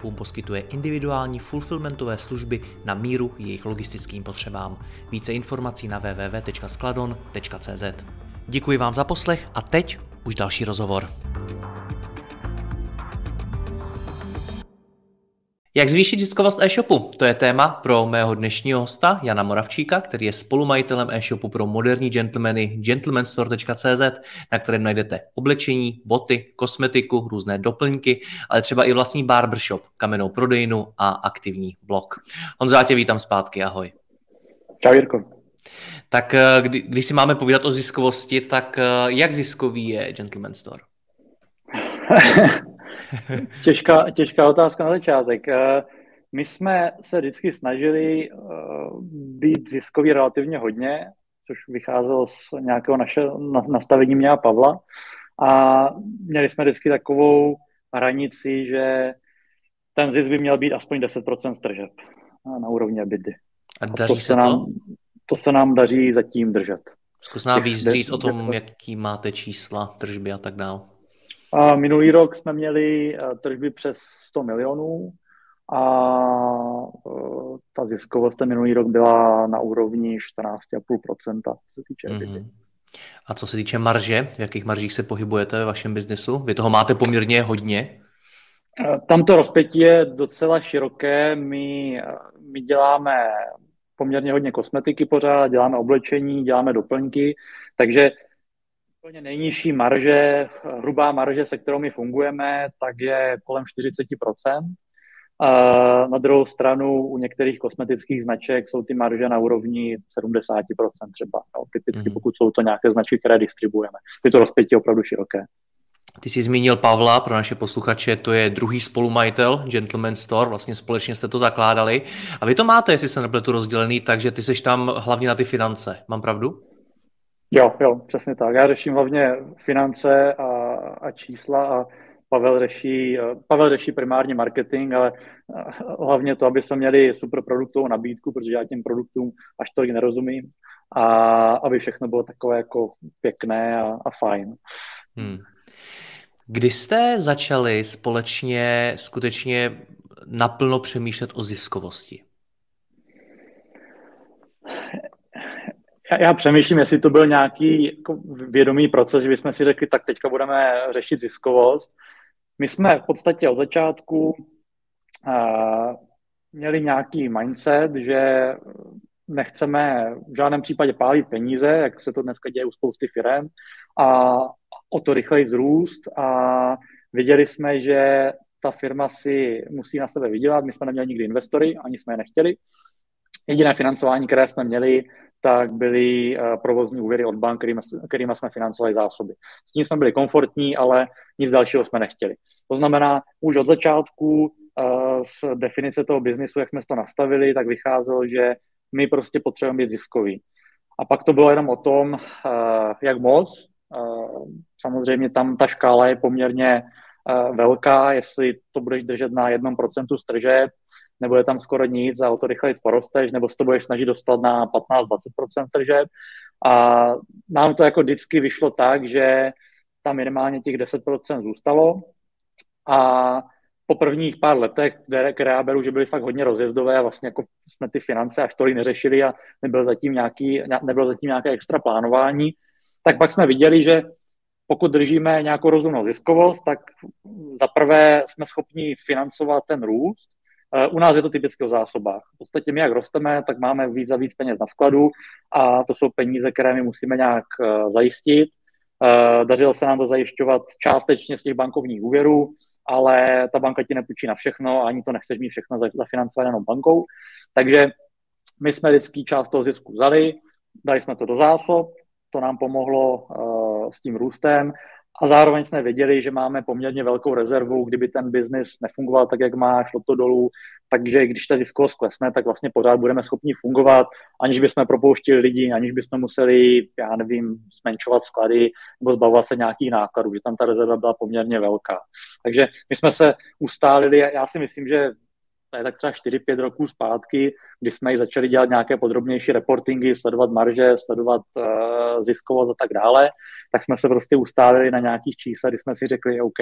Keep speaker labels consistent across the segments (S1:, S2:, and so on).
S1: e-shopům poskytuje individuální fulfillmentové služby na míru jejich logistickým potřebám. Více informací na www.skladon.cz. Děkuji vám za poslech a teď už další rozhovor. Jak zvýšit ziskovost e-shopu? To je téma pro mého dnešního hosta Jana Moravčíka, který je spolumajitelem e-shopu pro moderní gentlemany gentlemanstore.cz, na kterém najdete oblečení, boty, kosmetiku, různé doplňky, ale třeba i vlastní barbershop, kamennou prodejnu a aktivní blog. Honzo, já tě vítám zpátky, ahoj.
S2: Čau Jirko.
S1: Tak eh, kdy, když si máme povídat o ziskovosti, tak eh, jak ziskový je Gentleman Store?
S2: těžká, těžká otázka na začátek. Eh, my jsme se vždycky snažili eh, být ziskový relativně hodně, což vycházelo z nějakého našeho nastavení mě a Pavla. A měli jsme vždycky takovou hranici, že ten zisk by měl být aspoň 10% tržeb na úrovni EBITDA.
S1: A daří a to se, se nám, to?
S2: To se nám daří zatím držet.
S1: Zkus nám víc říct o tom, jaký máte čísla, tržby a tak dále.
S2: A minulý rok jsme měli eh, tržby přes 100 milionů a eh, ta ziskovost ten minulý rok byla na úrovni 14,5%, co se týče mm-hmm.
S1: A co se týče marže, v jakých maržích se pohybujete ve vašem biznesu? Vy toho máte poměrně hodně.
S2: Eh, tam to rozpětí je docela široké. My, my děláme poměrně hodně kosmetiky pořád, děláme oblečení, děláme doplňky, takže Úplně nejnižší marže, hrubá marže, se kterou my fungujeme, tak je kolem 40%. A na druhou stranu u některých kosmetických značek jsou ty marže na úrovni 70% třeba. No, typicky mm. pokud jsou to nějaké značky, které distribuujeme. Je to rozpětí opravdu široké.
S1: Ty jsi zmínil Pavla, pro naše posluchače, to je druhý spolumajitel Gentleman Store, vlastně společně jste to zakládali. A vy to máte, jestli se nepletu rozdělený, takže ty seš tam hlavně na ty finance. Mám pravdu?
S2: Jo, jo, přesně tak. Já řeším hlavně finance a, a čísla a Pavel řeší, Pavel řeší primárně marketing, ale hlavně to, aby jsme měli super produktovou nabídku, protože já těm produktům až tolik nerozumím a aby všechno bylo takové jako pěkné a, a fajn. Hmm.
S1: Kdy jste začali společně skutečně naplno přemýšlet o ziskovosti?
S2: Já, já přemýšlím, jestli to byl nějaký jako vědomý proces, že bychom si řekli, tak teďka budeme řešit ziskovost. My jsme v podstatě od začátku uh, měli nějaký mindset, že nechceme v žádném případě pálit peníze, jak se to dneska děje u spousty firm, a o to rychleji vzrůst a viděli jsme, že ta firma si musí na sebe vydělat. My jsme neměli nikdy investory, ani jsme je nechtěli. Jediné financování, které jsme měli, tak byly eh, provozní úvěry od bank, kterými, kterými jsme financovali zásoby. S tím jsme byli komfortní, ale nic dalšího jsme nechtěli. To znamená, už od začátku eh, z definice toho biznisu, jak jsme to nastavili, tak vycházelo, že my prostě potřebujeme být ziskový. A pak to bylo jenom o tom, eh, jak moc. Samozřejmě tam ta škála je poměrně velká, jestli to budeš držet na jednom procentu z tržeb, nebude tam skoro nic a o to rychleji porosteš, nebo se to budeš snažit dostat na 15-20% tržeb. A nám to jako vždycky vyšlo tak, že tam minimálně těch 10% zůstalo a po prvních pár letech, které, já beru, že byly fakt hodně rozjezdové a vlastně jako jsme ty finance až tolik neřešili a nebylo zatím, nějaký, nebylo zatím nějaké extra plánování, tak pak jsme viděli, že pokud držíme nějakou rozumnou ziskovost, tak za prvé jsme schopni financovat ten růst u nás je to typicky o zásobách. V podstatě my, jak rosteme, tak máme víc a víc peněz na skladu a to jsou peníze, které my musíme nějak eh, zajistit. Eh, dařilo se nám to zajišťovat částečně z těch bankovních úvěrů, ale ta banka ti nepůjčí na všechno a ani to nechceš mít všechno zafinancovat jenom bankou. Takže my jsme vždycky část toho zisku vzali, dali jsme to do zásob, to nám pomohlo s tím růstem a zároveň jsme věděli, že máme poměrně velkou rezervu, kdyby ten biznis nefungoval tak, jak má, šlo to dolů, takže když ta ziskovost klesne, tak vlastně pořád budeme schopni fungovat, aniž bychom propouštili lidi, aniž bychom museli, já nevím, zmenšovat sklady nebo zbavovat se nějakých nákladů, že tam ta rezerva byla poměrně velká. Takže my jsme se ustálili, já si myslím, že to je tak třeba 4-5 roků zpátky, kdy jsme i začali dělat nějaké podrobnější reportingy, sledovat marže, sledovat uh, ziskovost a tak dále, tak jsme se prostě ustálili na nějakých číslech, kdy jsme si řekli, OK,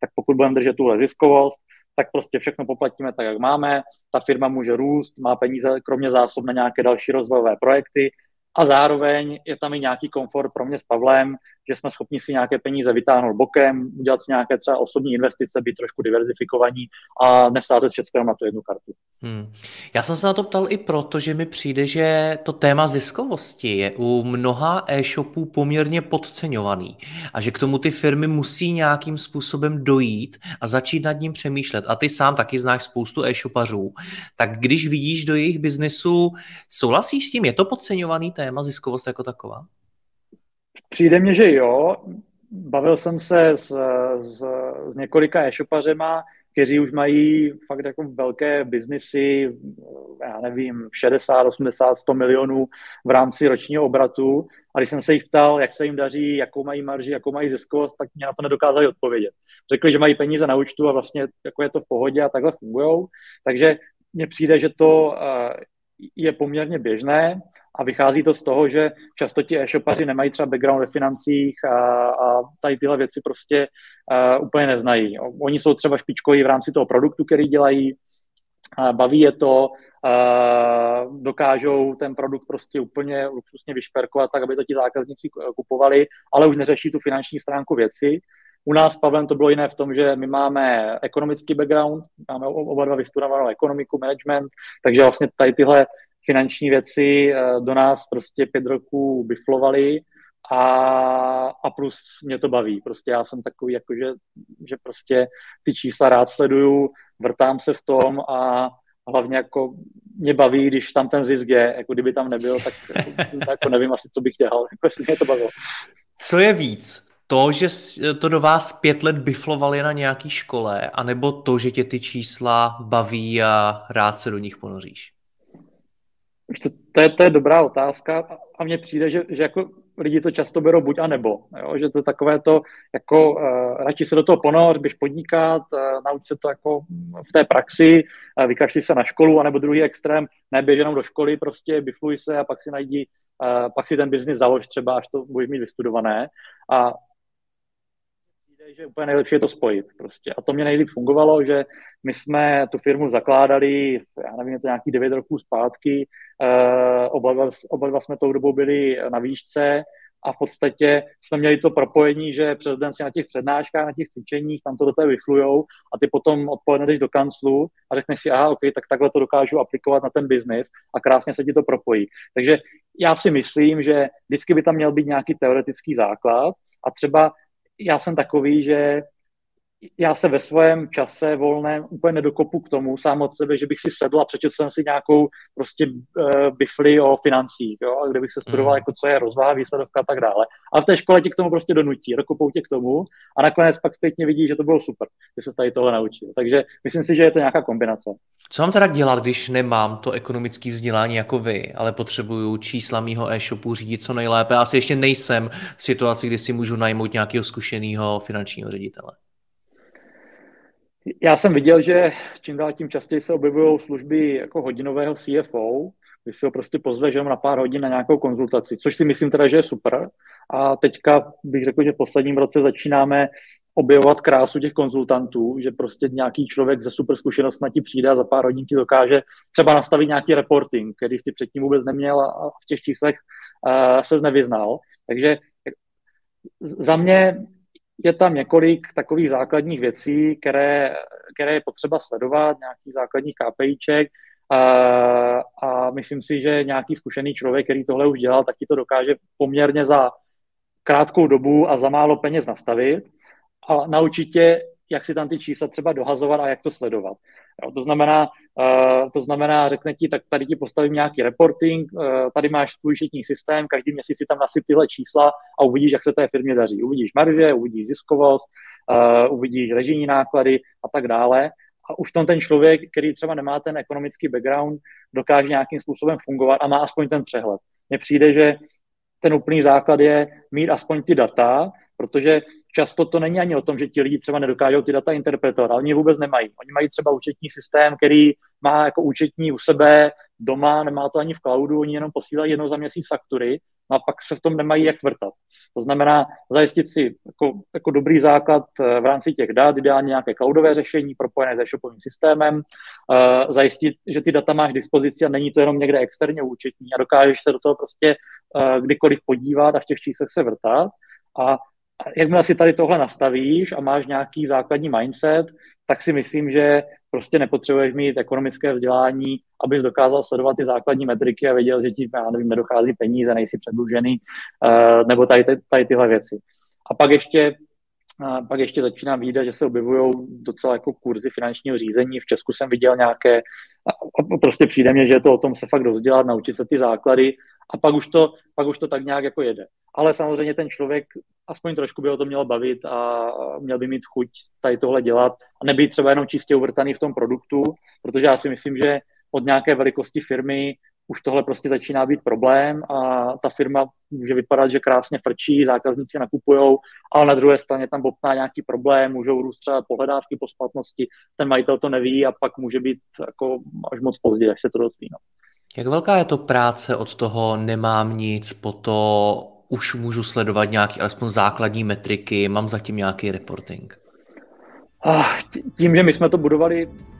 S2: tak pokud budeme držet tuhle ziskovost, tak prostě všechno poplatíme tak, jak máme, ta firma může růst, má peníze kromě zásob na nějaké další rozvojové projekty a zároveň je tam i nějaký komfort pro mě s Pavlem, že jsme schopni si nějaké peníze vytáhnout bokem, udělat si nějaké třeba osobní investice, být trošku diverzifikovaní a nesázet všechno na tu jednu kartu. Hmm.
S1: Já jsem se na to ptal i proto, že mi přijde, že to téma ziskovosti je u mnoha e-shopů poměrně podceňovaný a že k tomu ty firmy musí nějakým způsobem dojít a začít nad ním přemýšlet. A ty sám taky znáš spoustu e-shopařů. Tak když vidíš do jejich biznesu, souhlasíš s tím? Je to podceňovaný téma ziskovost jako taková?
S2: Přijde mně, že jo. Bavil jsem se s, s, s několika e-shopařema, kteří už mají fakt jako velké biznisy, já nevím, 60, 80, 100 milionů v rámci ročního obratu. A když jsem se jich ptal, jak se jim daří, jakou mají marži, jakou mají ziskovost, tak mě na to nedokázali odpovědět. Řekli, že mají peníze na účtu a vlastně jako je to v pohodě a takhle fungují. Takže mně přijde, že to eh, je poměrně běžné a vychází to z toho, že často ti e-shopaři nemají třeba background ve financích a, a tady tyhle věci prostě uh, úplně neznají. Oni jsou třeba špičkoví v rámci toho produktu, který dělají, uh, baví je to, uh, dokážou ten produkt prostě úplně luxusně vyšperkovat tak, aby to ti zákazníci kupovali, ale už neřeší tu finanční stránku věci. U nás s Pavlem to bylo jiné v tom, že my máme ekonomický background, máme oba dva vystudovanou ekonomiku, management, takže vlastně tady tyhle finanční věci eh, do nás prostě pět roků biflovali a, a plus mě to baví. Prostě já jsem takový, jako že, že prostě ty čísla rád sleduju, vrtám se v tom a hlavně jako mě baví, když tam ten zisk je, jako kdyby tam nebyl, tak jako nevím asi, co bych dělal, jako jestli mě to bavilo.
S1: Co je víc? To, že to do vás pět let biflovali na nějaký škole, anebo to, že tě ty čísla baví a rád se do nich ponoříš?
S2: To, to, je, to je dobrá otázka a mně přijde, že, že jako lidi to často berou buď a nebo, jo? že to je takové to, jako uh, radši se do toho ponoř, běž podnikat, uh, nauč se to jako v té praxi, uh, vykašli se na školu, anebo druhý extrém, neběž jenom do školy, prostě bifluj se a pak si najdi, uh, pak si ten biznis založ třeba, až to budeš mít vystudované a že úplně nejlepší je to spojit prostě. A to mě nejlíp fungovalo, že my jsme tu firmu zakládali, já nevím, je to nějaký 9 roků zpátky, uh, oba, dva, oba dva jsme tou dobou byli na výšce a v podstatě jsme měli to propojení, že přes den si na těch přednáškách, na těch cvičeních, tam to do té vyflujou a ty potom odpoledne jdeš do kanclu a řekneš si, aha, ok, tak takhle to dokážu aplikovat na ten biznis a krásně se ti to propojí. Takže já si myslím, že vždycky by tam měl být nějaký teoretický základ a třeba já jsem takový, že já se ve svém čase volném úplně nedokopu k tomu sám od sebe, že bych si sedl a přečetl jsem si nějakou prostě uh, bifly o financích, jo, a kde bych se studoval, mm. jako co je rozvaha, výsledovka a tak dále. A v té škole tě k tomu prostě donutí, dokopou tě k tomu a nakonec pak zpětně vidí, že to bylo super, že se tady tohle naučil. Takže myslím si, že je to nějaká kombinace.
S1: Co mám teda dělat, když nemám to ekonomické vzdělání jako vy, ale potřebuju čísla mýho e-shopu řídit co nejlépe? Asi ještě nejsem v situaci, kdy si můžu najmout nějakého zkušeného finančního ředitele
S2: já jsem viděl, že čím dál tím častěji se objevují služby jako hodinového CFO, když se ho prostě pozveš jenom na pár hodin na nějakou konzultaci, což si myslím teda, že je super. A teďka bych řekl, že v posledním roce začínáme objevovat krásu těch konzultantů, že prostě nějaký člověk ze super zkušenostmi ti přijde a za pár hodin ti dokáže třeba nastavit nějaký reporting, který ty předtím vůbec neměl a v těch číslech uh, se nevyznal. Takže za mě je tam několik takových základních věcí, které, které je potřeba sledovat, nějakých základních KPIček a, a myslím si, že nějaký zkušený člověk, který tohle už dělal, tak ti to dokáže poměrně za krátkou dobu a za málo peněz nastavit a naučit tě, jak si tam ty čísla třeba dohazovat a jak to sledovat. Jo, to znamená, Uh, to znamená, řekne ti, tak tady ti postavím nějaký reporting, uh, tady máš tvůj účetní systém, každý měsíc si tam nasyp tyhle čísla a uvidíš, jak se té firmě daří. Uvidíš marže, uvidíš ziskovost, uh, uvidíš režijní náklady a tak dále. A už tam ten člověk, který třeba nemá ten ekonomický background, dokáže nějakým způsobem fungovat a má aspoň ten přehled. Mně přijde, že ten úplný základ je mít aspoň ty data, protože často to není ani o tom, že ti lidi třeba nedokážou ty data interpretovat, ale oni vůbec nemají. Oni mají třeba účetní systém, který má jako účetní u sebe doma, nemá to ani v cloudu, oni jenom posílají jednou za měsíc faktury no a pak se v tom nemají jak vrtat. To znamená zajistit si jako, jako dobrý základ eh, v rámci těch dat, ideálně nějaké cloudové řešení propojené se shopovým systémem, uh, zajistit, že ty data máš k dispozici a není to jenom někde externě účetní a dokážeš se do toho prostě uh, kdykoliv podívat a v těch číslech se vrtat. A jakmile si tady tohle nastavíš a máš nějaký základní mindset, tak si myslím, že prostě nepotřebuješ mít ekonomické vzdělání, abys dokázal sledovat ty základní metriky a věděl, že ti, já nevím, nedochází peníze, nejsi předlužený, uh, nebo tady, tady tyhle věci. A pak ještě a pak ještě začínám vidět, že se objevují docela jako kurzy finančního řízení. V Česku jsem viděl nějaké, a prostě přijde mě, že je to o tom se fakt rozdělat, naučit se ty základy a pak už to, pak už to tak nějak jako jede. Ale samozřejmě ten člověk aspoň trošku by o to mělo bavit a měl by mít chuť tady tohle dělat a nebýt třeba jenom čistě uvrtaný v tom produktu, protože já si myslím, že od nějaké velikosti firmy už tohle prostě začíná být problém a ta firma může vypadat, že krásně frčí, zákazníci nakupují, ale na druhé straně tam bobtná nějaký problém, můžou růst třeba pohledávky po splatnosti, ten majitel to neví a pak může být jako až moc pozdě, až se to dozví. No.
S1: Jak velká je to práce od toho nemám nic, po to už můžu sledovat nějaký alespoň základní metriky, mám zatím nějaký reporting?
S2: Tím, že my jsme to budovali